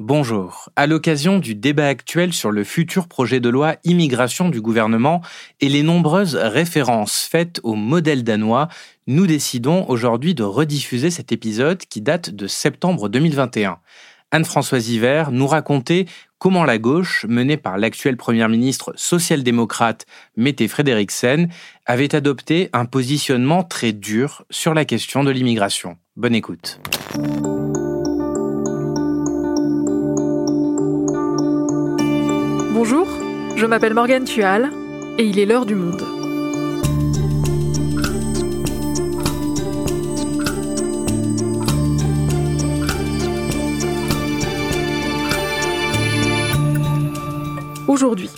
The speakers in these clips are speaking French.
Bonjour. À l'occasion du débat actuel sur le futur projet de loi immigration du gouvernement et les nombreuses références faites au modèle danois, nous décidons aujourd'hui de rediffuser cet épisode qui date de septembre 2021. Anne-Françoise Hiver nous racontait comment la gauche, menée par l'actuel Premier ministre social-démocrate Mette Frederiksen, avait adopté un positionnement très dur sur la question de l'immigration. Bonne écoute. Bonjour, je m'appelle Morgane Tual et il est l'heure du monde. Aujourd'hui,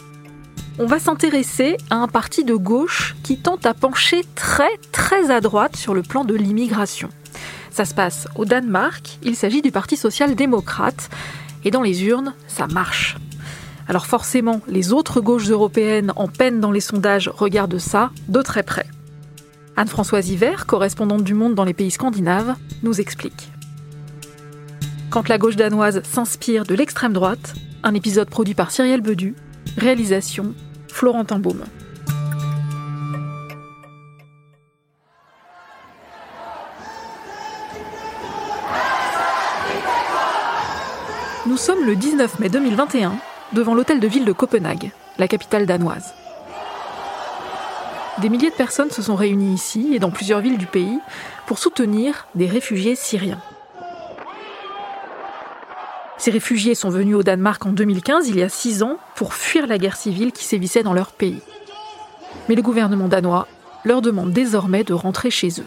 on va s'intéresser à un parti de gauche qui tente à pencher très très à droite sur le plan de l'immigration. Ça se passe au Danemark, il s'agit du Parti social-démocrate, et dans les urnes, ça marche. Alors forcément, les autres gauches européennes en peine dans les sondages regardent ça de très près. Anne-Françoise Hiver, correspondante du Monde dans les pays scandinaves, nous explique. Quand la gauche danoise s'inspire de l'extrême droite, un épisode produit par Cyrielle Bedu, réalisation Florentin Baume. Nous sommes le 19 mai 2021 devant l'hôtel de ville de Copenhague, la capitale danoise. Des milliers de personnes se sont réunies ici et dans plusieurs villes du pays pour soutenir des réfugiés syriens. Ces réfugiés sont venus au Danemark en 2015, il y a six ans, pour fuir la guerre civile qui sévissait dans leur pays. Mais le gouvernement danois leur demande désormais de rentrer chez eux.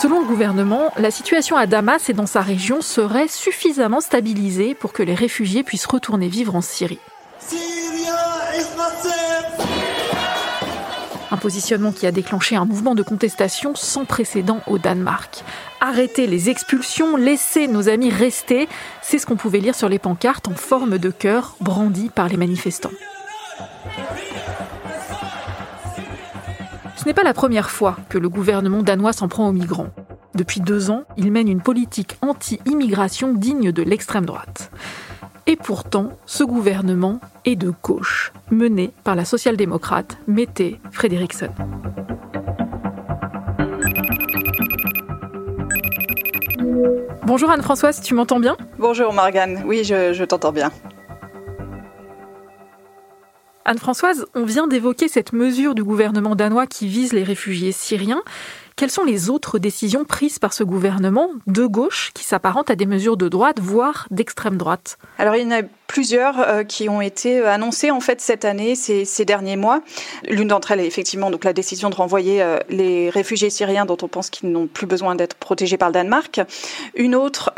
Selon le gouvernement, la situation à Damas et dans sa région serait suffisamment stabilisée pour que les réfugiés puissent retourner vivre en Syrie. Un positionnement qui a déclenché un mouvement de contestation sans précédent au Danemark. Arrêtez les expulsions, laissez nos amis rester, c'est ce qu'on pouvait lire sur les pancartes en forme de cœur brandies par les manifestants. Ce n'est pas la première fois que le gouvernement danois s'en prend aux migrants. Depuis deux ans, il mène une politique anti-immigration digne de l'extrême droite. Et pourtant, ce gouvernement est de gauche, mené par la social-démocrate Mette Frederiksen. Bonjour Anne-Françoise, tu m'entends bien? Bonjour Morgane, oui je, je t'entends bien. Anne-Françoise, on vient d'évoquer cette mesure du gouvernement danois qui vise les réfugiés syriens. Quelles sont les autres décisions prises par ce gouvernement de gauche qui s'apparentent à des mesures de droite, voire d'extrême droite? Alors il plusieurs euh, qui ont été euh, annoncées en fait cette année, ces, derniers mois. L'une d'entre elles est effectivement donc la décision de renvoyer euh, les réfugiés syriens dont on pense qu'ils n'ont plus besoin d'être protégés par le Danemark. Une autre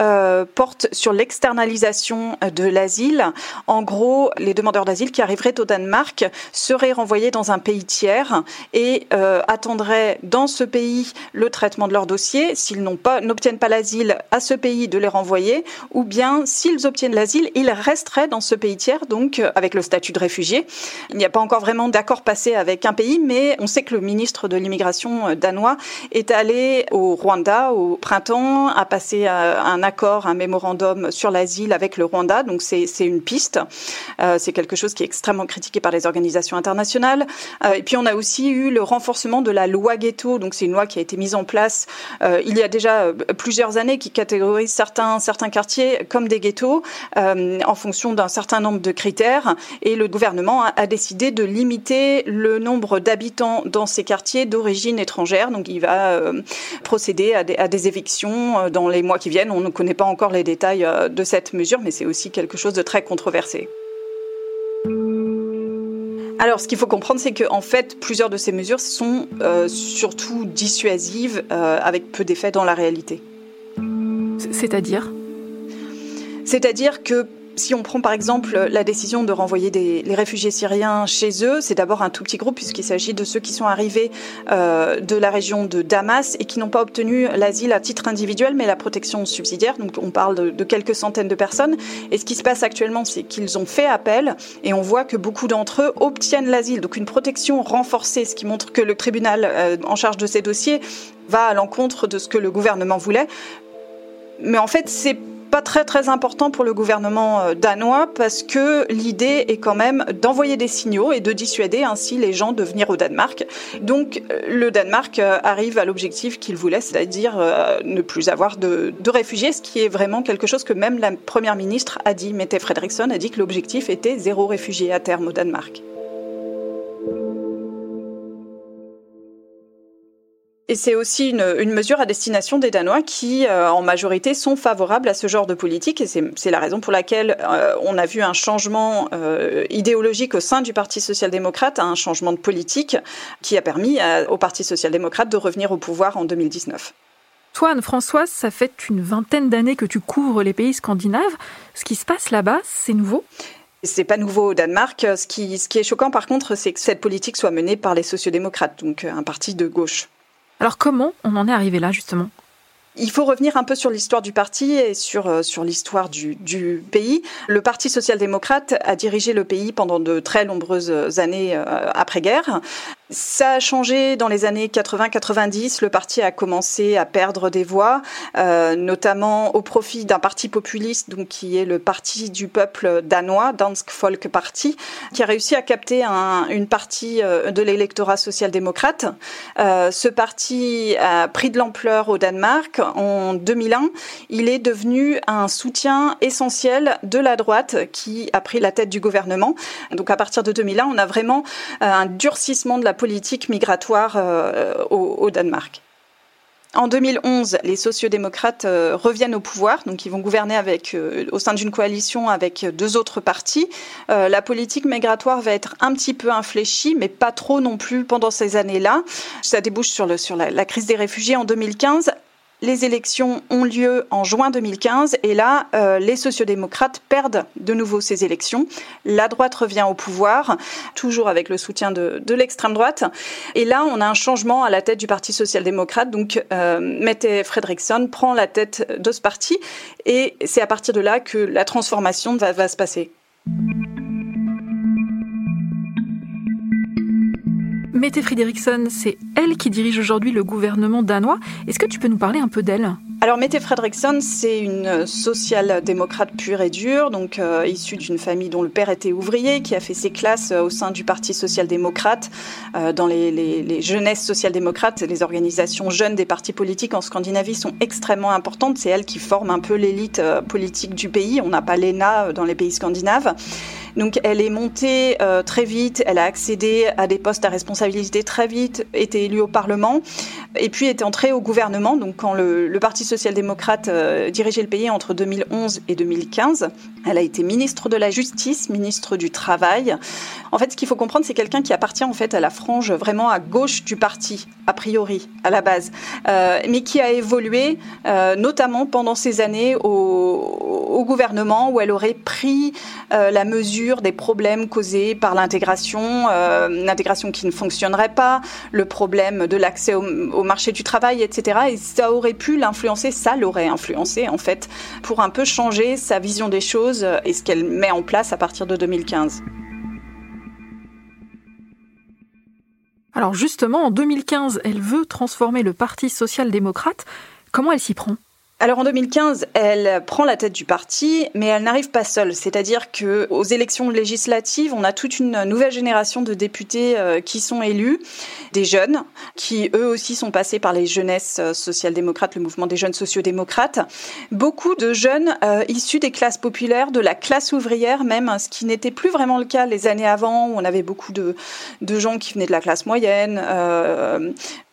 porte sur l'externalisation de l'asile. En gros, les demandeurs d'asile qui arriveraient au Danemark seraient renvoyés dans un pays tiers et attendraient dans ce pays le traitement de leur dossier. S'ils n'obtiennent pas l'asile à ce pays, de les renvoyer, ou bien s'ils obtiennent l'asile, ils resteraient dans ce pays tiers, donc euh, avec le statut de réfugié. Il n'y a pas encore vraiment d'accord passé avec un pays, mais on sait que le ministre de l'immigration euh, danois est allé au Rwanda au printemps, a passé euh, un accord, un mémorandum sur l'asile avec le Rwanda, donc c'est une piste. c'est quelque chose qui est extrêmement critiqué par les organisations internationales. et puis on a aussi eu le renforcement de la loi ghetto, donc c'est une loi qui a été mise en place il y a déjà plusieurs années qui catégorise certains certains quartiers comme des ghettos en fonction d'un certain nombre de critères et le gouvernement a, décidé de limiter le nombre d'habitants dans ces quartiers d'origine étrangère. Donc il va euh, procéder à des, évictions euh, dans les mois qui viennent. On ne connaît pas encore les détails euh, de cette mesure, mais c'est aussi quelque chose de très controversé. Alors, ce qu'il faut comprendre, c'est qu'en fait, plusieurs de ces mesures sont surtout dissuasives, avec peu d'effet dans la réalité. C'est-à-dire? C'est-à-dire que Si on prend par exemple la décision de renvoyer les réfugiés syriens chez eux, c'est d'abord un tout petit groupe puisqu'il s'agit de ceux qui sont arrivés euh, de la région de Damas et qui n'ont pas obtenu l'asile à titre individuel mais la protection subsidiaire. Donc on parle de, de quelques centaines de personnes. Et ce qui se passe actuellement, c'est qu'ils ont fait appel et on voit que beaucoup d'entre eux obtiennent l'asile. Donc une protection renforcée, ce qui montre que le tribunal euh, en charge de ces dossiers va à l'encontre de ce que le gouvernement voulait. Mais en fait, c'est pas très très important pour le gouvernement euh, danois parce que l'idée est quand même d'envoyer des signaux et de dissuader ainsi les gens de venir au Danemark. Donc euh, le Danemark euh, arrive à l'objectif qu'il voulait, c'est-à-dire ne plus avoir de, réfugiés, ce qui est vraiment quelque chose que même la première ministre a dit, Mette Frederiksen a dit que l'objectif était zéro réfugié à terme au Danemark. Et c'est aussi une, une, mesure à destination des Danois qui, euh, en majorité, sont favorables à ce genre de politique. Et c'est la raison pour laquelle euh, on a vu un changement euh, idéologique au sein du Parti social-démocrate, un changement de politique qui a permis à, au Parti social-démocrate de revenir au pouvoir en 2019. Toi, Anne-Françoise, ça fait une vingtaine d'années que tu couvres les pays scandinaves. Ce qui se passe là-bas, c'est nouveau? C'est pas nouveau au Danemark. Ce qui, ce qui est choquant, par contre, c'est que cette politique soit menée par les sociodémocrates, donc un parti de gauche. Alors comment on en est arrivé là justement? Il faut revenir un peu sur l'histoire du parti et sur, euh, sur l'histoire du, du, pays. Le Parti social-démocrate a dirigé le pays pendant de très nombreuses années euh, après-guerre. Ça a changé dans les années 80-90. Le parti a commencé à perdre des voix, euh, notamment au profit d'un parti populiste, donc qui est le parti du peuple danois, Dansk Folk Party, qui a réussi à capter un, une partie euh, de l'électorat social-démocrate. Euh, ce parti a pris de l'ampleur au Danemark. En 2001, il est devenu un soutien essentiel de la droite qui a pris la tête du gouvernement. Donc à partir de 2001, on a vraiment euh, un durcissement de la politique migratoire euh, au, Danemark. En 2011, les sociodémocrates euh, reviennent au pouvoir, donc ils vont gouverner euh, au sein d'une coalition avec deux autres partis. La politique migratoire va être un petit peu infléchie, mais pas trop non plus pendant ces années-là. Ça débouche sur, la crise des réfugiés en 2015 les élections ont lieu en juin 2015 et là, euh, les sociodémocrates perdent de nouveau ces élections. La droite revient au pouvoir, toujours avec le soutien de, l'extrême droite. Et là, on a un changement à la tête du Parti social-démocrate. Donc, euh, Mette Frederiksen prend la tête de ce parti et c'est à partir de là que la transformation va se passer. Mette Frederiksen, c'est elle qui dirige aujourd'hui le gouvernement danois. Est-ce que tu peux nous parler un peu d'elle? Alors Mette Frederiksen, c'est une social-démocrate pure et dure, donc euh, issue d'une famille dont le père était ouvrier, qui a fait ses classes euh, au sein du Parti social-démocrate, euh, dans les, jeunesses social-démocrates, les organisations jeunes des partis politiques en Scandinavie sont extrêmement importantes. C'est elle qui forme un peu l'élite euh, politique du pays. On n'a pas l'ENA dans les pays scandinaves. Donc elle est montée euh, très vite, elle a accédé à des postes à responsabilité très vite, été élue au Parlement et puis est entrée au gouvernement. Donc quand le, le Parti social-démocrate euh, dirigeait le pays entre 2011 et 2015, elle a été ministre de la Justice, ministre du Travail. En fait, ce qu'il faut comprendre, c'est quelqu'un qui appartient en fait à la frange vraiment à gauche du parti, a priori, à la base, euh, mais qui a évolué euh, notamment pendant ces années au, gouvernement où elle aurait pris euh, la mesure des problèmes causés par l'intégration, l'intégration qui ne fonctionnerait pas, le problème de l'accès au, au, marché du travail, etc. Et ça aurait pu l'influencer, ça l'aurait influencé en fait, pour un peu changer sa vision des choses et ce qu'elle met en place à partir de 2015. Alors justement, en 2015, elle veut transformer le Parti social-démocrate. Comment elle s'y prend? Alors en 2015, elle prend la tête du parti, mais elle n'arrive pas seule. C'est-à-dire que aux élections législatives, on a toute une nouvelle génération de députés euh, qui sont élus, des jeunes, qui eux aussi sont passés par les jeunesses euh, social-démocrates, le mouvement des jeunes sociaux-démocrates. Beaucoup de jeunes euh, issus des classes populaires, de la classe ouvrière même, ce qui n'était plus vraiment le cas les années avant, où on avait beaucoup de, de gens qui venaient de la classe moyenne,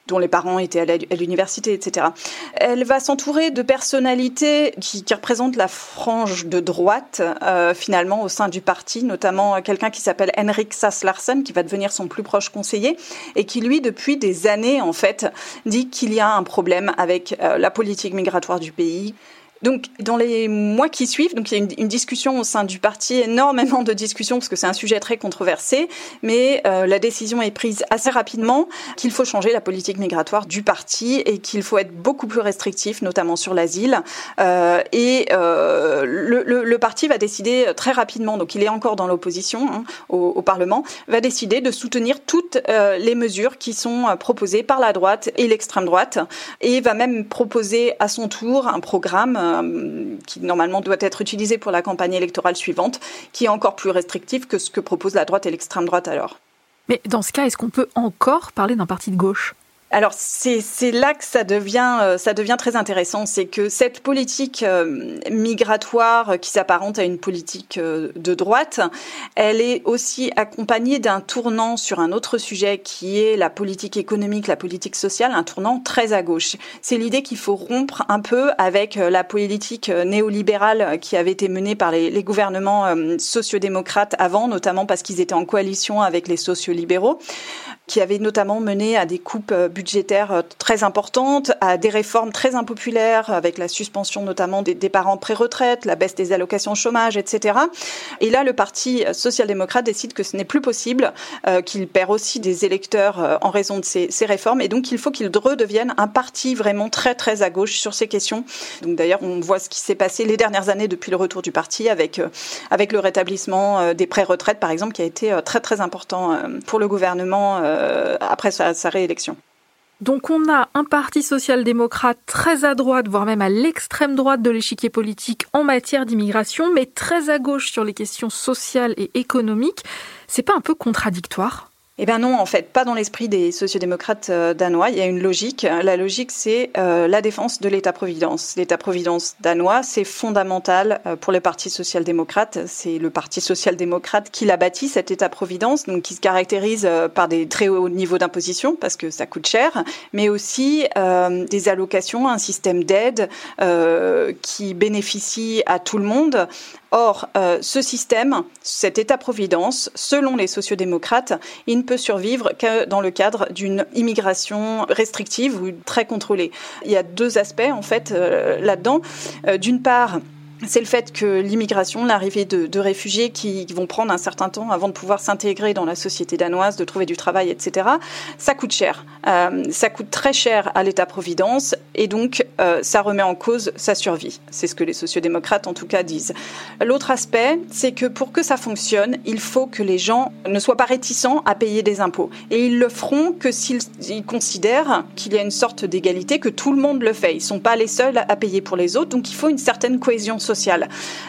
dont les parents étaient à l'université, etc. Elle va s'entourer de personnalités qui, qui, représentent la frange de droite, euh, finalement, au sein du parti, notamment quelqu'un qui s'appelle Henrik Sass Larsen, qui va devenir son plus proche conseiller, et qui, lui, depuis des années, en fait, dit qu'il y a un problème avec euh, la politique migratoire du pays, Donc, dans les mois qui suivent, donc il y a une, discussion au sein du parti, énormément de discussions parce que c'est un sujet très controversé, mais euh, la décision est prise assez rapidement qu'il faut changer la politique migratoire du parti et qu'il faut être beaucoup plus restrictif, notamment sur l'asile. Euh, et euh, le, parti va décider très rapidement, donc il est encore dans l'opposition hein, au, Parlement, va décider de soutenir toutes les mesures qui sont proposées par la droite et l'extrême droite, et va même proposer à son tour un programme euh, qui normalement doit être utilisé pour la campagne électorale suivante, qui est encore plus restrictif que ce que propose la droite et l'extrême droite alors. Mais dans ce cas, est-ce qu'on peut encore parler d'un parti de gauche? Alors c'est là que ça devient euh, ça devient très intéressant, c'est que cette politique euh, migratoire qui s'apparente à une politique euh, de droite, elle est aussi accompagnée d'un tournant sur un autre sujet qui est la politique économique, la politique sociale, un tournant très à gauche. C'est l'idée qu'il faut rompre un peu avec la politique néolibérale qui avait été menée par les, les gouvernements sociodémocrates avant, notamment parce qu'ils étaient en coalition avec les sociolibéraux qui avait notamment mené à des coupes euh, budgétaires euh, très importantes, à des réformes très impopulaires, avec la suspension notamment des, des parents pré-retraite, la baisse des allocations chômage, etc. Et là, le Parti social-démocrate décide que ce n'est plus possible, euh, qu'il perd aussi des électeurs en raison de ces, ces, réformes, et donc il faut qu'il redevienne un parti vraiment très très à gauche sur ces questions. Donc d'ailleurs, on voit ce qui s'est passé les dernières années depuis le retour du parti, avec avec le rétablissement des pré-retraites, par exemple, qui a été très très important pour le gouvernement après sa, sa réélection. Donc on a un parti social-démocrate très à droite, voire même à l'extrême droite de l'échiquier politique en matière d'immigration, mais très à gauche sur les questions sociales et économiques. C'est pas un peu contradictoire? Eh bien non, en fait, pas dans l'esprit des sociodémocrates euh, danois. Il y a une logique. La logique, c'est euh, la défense de l'État-providence. L'État-providence danois, c'est fondamental euh, pour le Parti social-démocrate. C'est le Parti social-démocrate qui l'a bâti, cet État-providence, donc qui se caractérise par des très hauts niveaux d'imposition, parce que ça coûte cher, mais aussi des allocations, un système d'aide qui bénéficie à tout le monde, Or, euh, ce système, cet État-providence, selon les sociodémocrates, il ne peut survivre que dans le cadre d'une immigration restrictive ou très contrôlée. Il y a deux aspects, en fait, euh, là-dedans. Euh, d'une part, c'est le fait que l'immigration, l'arrivée de, réfugiés qui vont prendre un certain temps avant de pouvoir s'intégrer dans la société danoise, de trouver du travail, etc., ça coûte cher. Euh, ça coûte très cher à l'État-providence et donc euh, ça remet en cause sa survie. C'est ce que les sociodémocrates en tout cas disent. L'autre aspect, c'est que pour que ça fonctionne, il faut que les gens ne soient pas réticents à payer des impôts. Et ils le feront que s'ils considèrent qu'il y a une sorte d'égalité, que tout le monde le fait. Ils ne sont pas les seuls à payer pour les autres, donc il faut une certaine cohésion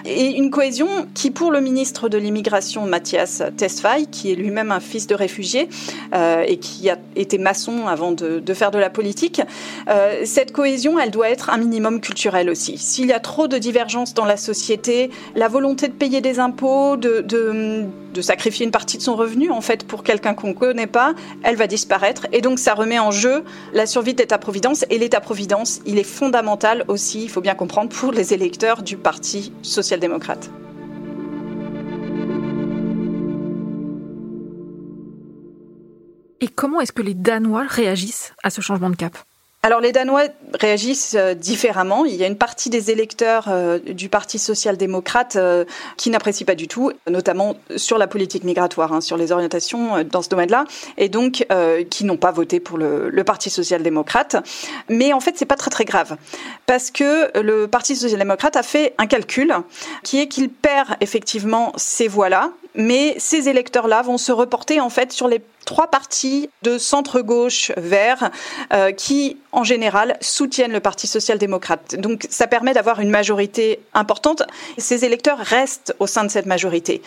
Et une cohésion qui, pour le ministre de l'immigration, Mathias Tesfaye, qui est lui-même un fils de réfugié euh, et qui a été maçon avant de, faire de la politique, euh, cette cohésion, elle doit être un minimum culturel aussi. S'il y a trop de divergences dans la société, la volonté de payer des impôts, de sacrifier une partie de son revenu, en fait, pour quelqu'un qu'on ne connaît pas, elle va disparaître. Et donc, ça remet en jeu la survie de l'État-providence. Et l'État-providence, il est fondamental aussi, il faut bien comprendre, pour les électeurs du Parti social-démocrate. Et comment est-ce que les Danois réagissent à ce changement de cap? Alors les Danois réagissent euh, différemment. Il y a une partie des électeurs euh, du Parti social-démocrate euh, qui n'apprécient pas du tout, notamment sur la politique migratoire, hein, sur les orientations dans ce domaine-là, et donc qui n'ont pas voté pour le, Parti social-démocrate. Mais en fait, c'est pas très très grave parce que le Parti social-démocrate a fait un calcul qui est qu'il perd effectivement ces voix-là, mais ces électeurs-là vont se reporter en fait sur les trois partis de centre-gauche vert qui, en général, soutiennent le Parti social-démocrate. Donc ça permet d'avoir une majorité importante. Ces électeurs restent au sein de cette majorité.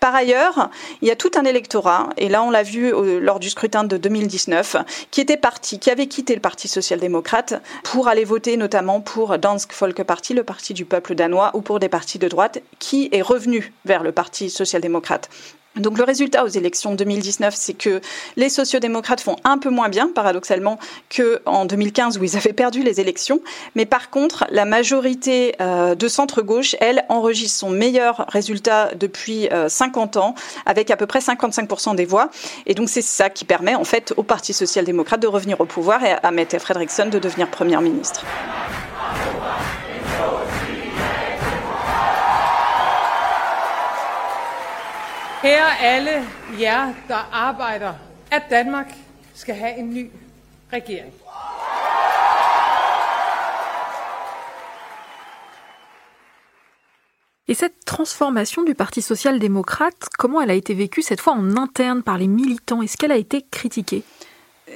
Par ailleurs, il y a tout un électorat, et là on l'a vu au, lors du scrutin de 2019, qui était parti, qui avait quitté le Parti social-démocrate pour aller voter notamment pour Dansk Folkeparti, le parti du peuple danois, ou pour des partis de droite, qui est revenu vers le Parti social-démocrate. Donc le résultat aux élections 2019, c'est que les sociodémocrates font un peu moins bien, paradoxalement, qu'en 2015 où ils avaient perdu les élections. Mais par contre, la majorité euh, de centre-gauche, elle, enregistre son meilleur résultat depuis euh, 50 ans, avec à peu près 55% des voix. Et donc c'est ça qui permet en fait au Parti social-démocrate de revenir au pouvoir et à Mette Frederiksen de devenir première ministre. Et cette transformation du Parti social-démocrate, comment elle a été vécue cette fois en interne par les militants? Est-ce qu'elle a été critiquée?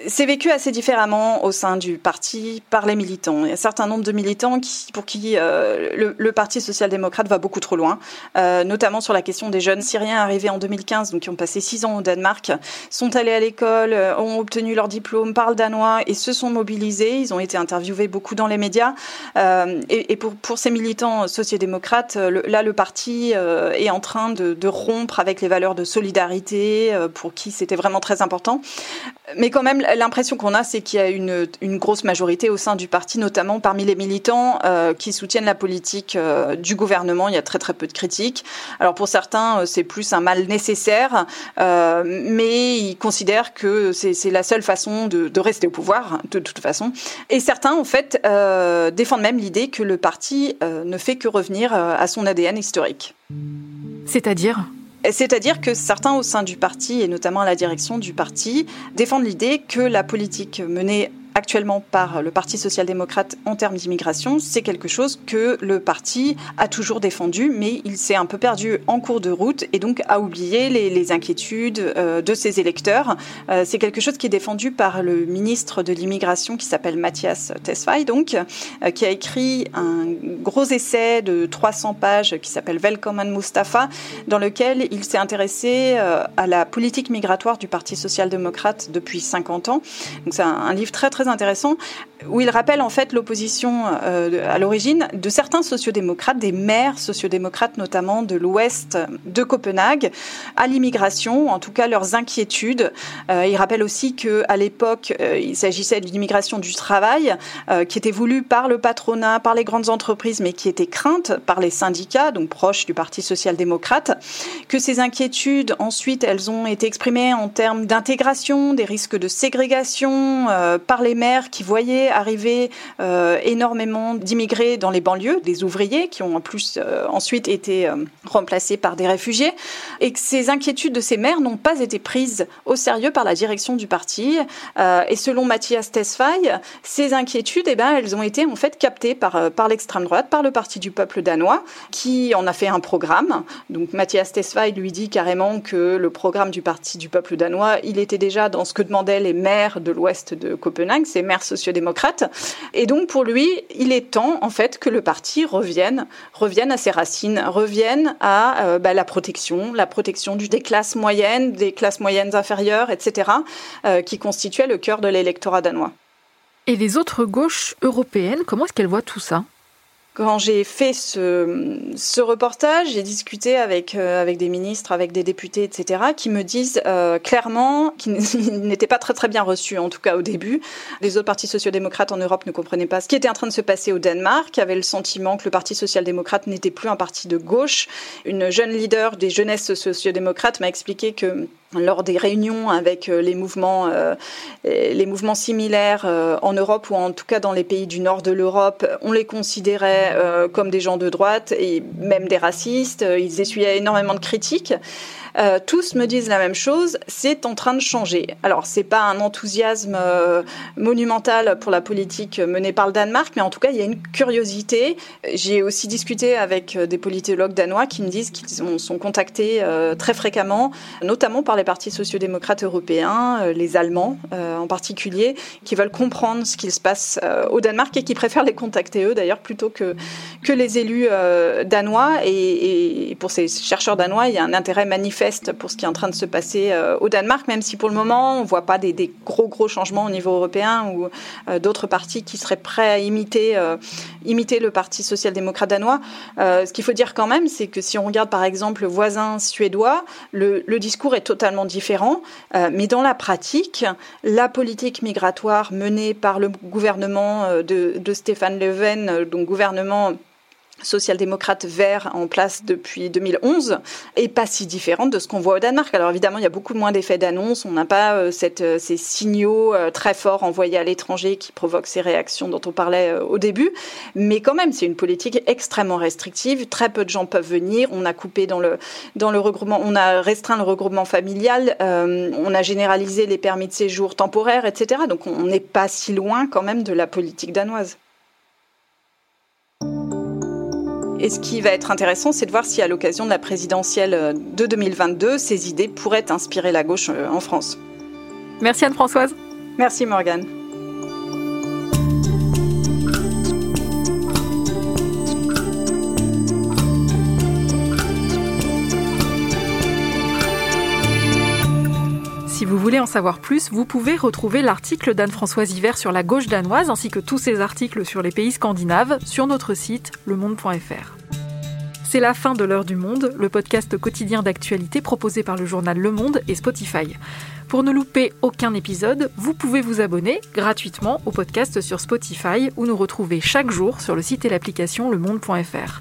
C'est vécu assez différemment au sein du parti par les militants. Il y a un certain nombre de militants pour qui euh, le, Parti social-démocrate va beaucoup trop loin, euh, notamment sur la question des jeunes Syriens arrivés en 2015, donc qui ont passé six ans au Danemark, sont allés à l'école, euh, ont obtenu leur diplôme, parlent danois et se sont mobilisés. Ils ont été interviewés beaucoup dans les médias. et, pour, ces militants sociodémocrates, là, le parti est en train de, de, rompre avec les valeurs de solidarité, pour qui c'était vraiment très important. Mais quand même, l'impression qu'on a, c'est qu'il y a une, une, grosse majorité au sein du parti, notamment parmi les militants euh, qui soutiennent la politique euh, du gouvernement. Il y a très très peu de critiques. Alors pour certains, euh, c'est plus un mal nécessaire, mais ils considèrent que c'est la seule façon de, de, rester au pouvoir, de toute façon. Et certains, en fait, défendent même l'idée que le parti ne fait que revenir à son ADN historique. C'est-à-dire? C'est-à-dire que certains au sein du parti, et notamment à la direction du parti, défendent l'idée que la politique menée actuellement par le Parti social-démocrate en termes d'immigration, c'est quelque chose que le parti a toujours défendu, mais il s'est un peu perdu en cours de route et donc a oublié les, inquiétudes euh, de ses électeurs. Euh, c'est quelque chose qui est défendu par le ministre de l'immigration qui s'appelle Mathias Tesfaye, donc, euh, qui a écrit un gros essai de 300 pages qui s'appelle Welcome Mustafa, dans lequel il s'est intéressé à la politique migratoire du Parti social-démocrate depuis 50 ans. Donc c'est un livre très très intéressant où il rappelle en fait l'opposition euh, à l'origine de certains sociodémocrates, des maires sociodémocrates notamment de l'ouest de Copenhague, à l'immigration, en tout cas leurs inquiétudes. Euh, il rappelle aussi que à l'époque, euh, il s'agissait d'une immigration du travail qui était voulue par le patronat, par les grandes entreprises, mais qui était crainte par les syndicats, donc proches du Parti social-démocrate. Que ces inquiétudes, ensuite, elles ont été exprimées en termes d'intégration, des risques de ségrégation par les maires qui voyaient arriver euh, énormément d'immigrés dans les banlieues, des ouvriers qui ont en plus euh, ensuite été euh, remplacés par des réfugiés, et que ces inquiétudes de ces maires n'ont pas été prises au sérieux par la direction du parti. et selon Mathias Tesfaye, ces inquiétudes, eh ben, elles ont été en fait captées par, par l'extrême droite, par le Parti du peuple danois, qui en a fait un programme. Donc Mathias Tesfaye lui dit carrément que le programme du Parti du peuple danois, il était déjà dans ce que demandaient les maires de l'ouest de Copenhague, ces maires sociodémocrates. Et donc pour lui, il est temps en fait que le parti revienne, revienne à ses racines, revienne à euh, bah, la protection, la protection des classes moyennes, des classes moyennes inférieures, etc., euh, qui constituait le cœur de l'électorat danois. Et les autres gauches européennes, comment est-ce qu'elles voient tout ça? Quand j'ai fait ce, reportage, j'ai discuté avec, euh, avec des ministres, avec des députés, etc., qui me disent euh, clairement qu'ils n'étaient pas très très bien reçus, en tout cas au début. Les autres partis sociodémocrates en Europe ne comprenaient pas ce qui était en train de se passer au Danemark, avaient le sentiment que le Parti social-démocrate n'était plus un parti de gauche. Une jeune leader des jeunesses sociodémocrates m'a expliqué que lors des réunions avec euh, les mouvements, euh, les mouvements similaires euh, en Europe ou en tout cas dans les pays du nord de l'Europe, on les considérait comme des gens de droite et même des racistes. Ils essuyaient énormément de critiques. Tous me disent la même chose, c'est en train de changer. Alors, c'est pas un enthousiasme monumental pour la politique menée par le Danemark, mais en tout cas, il y a une curiosité. J'ai aussi discuté avec des politologues danois qui me disent qu'ils sont contactés très fréquemment, notamment par les partis sociodémocrates européens, les Allemands en particulier, qui veulent comprendre ce qu'il se passe au Danemark et qui préfèrent les contacter eux d'ailleurs plutôt que, que les élus danois. Et, pour ces chercheurs danois, il y a un intérêt manifeste pour ce qui est en train de se passer euh, au Danemark, même si pour le moment, on ne voit pas des, gros, gros changements au niveau européen ou euh, d'autres partis qui seraient prêts à imiter, euh, imiter le Parti social-démocrate danois. ce qu'il faut dire quand même, c'est que si on regarde par exemple le voisin suédois, le, discours est totalement différent, mais dans la pratique, la politique migratoire menée par le gouvernement de, de Stéphane Löfven, donc gouvernement social-démocrate vert en place depuis 2011 et pas si différente de ce qu'on voit au Danemark. Alors évidemment, il y a beaucoup moins d'effets d'annonce, on n'a pas euh, euh, ces signaux euh, très forts envoyés à l'étranger qui provoquent ces réactions dont on parlait au début, mais quand même, c'est une politique extrêmement restrictive, très peu de gens peuvent venir, on a coupé dans le, dans le regroupement, on a restreint le regroupement familial, on a généralisé les permis de séjour temporaires, etc. Donc on n'est pas si loin quand même de la politique danoise. Et ce qui va être intéressant, c'est de voir si à l'occasion de la présidentielle euh, de 2022, ces idées pourraient inspirer la gauche euh, en France. Merci Anne-Françoise. Merci Morgane. Si vous voulez en savoir plus, vous pouvez retrouver l'article d'Anne-Françoise Hiver sur la gauche danoise ainsi que tous ses articles sur les pays scandinaves sur notre site lemonde.fr. C'est la fin de l'heure du monde, le podcast quotidien d'actualité proposé par le journal Le Monde et Spotify. Pour ne louper aucun épisode, vous pouvez vous abonner gratuitement au podcast sur Spotify ou nous retrouver chaque jour sur le site et l'application lemonde.fr.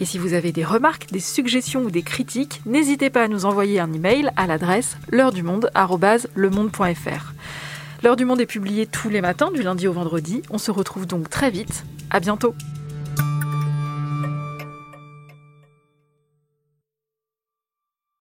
Et si vous avez des remarques, des suggestions ou des critiques, n'hésitez pas à nous envoyer un email à l'adresse l'heure du monde L'heure du monde est publiée tous les matins du lundi au vendredi. On se retrouve donc très vite. À bientôt.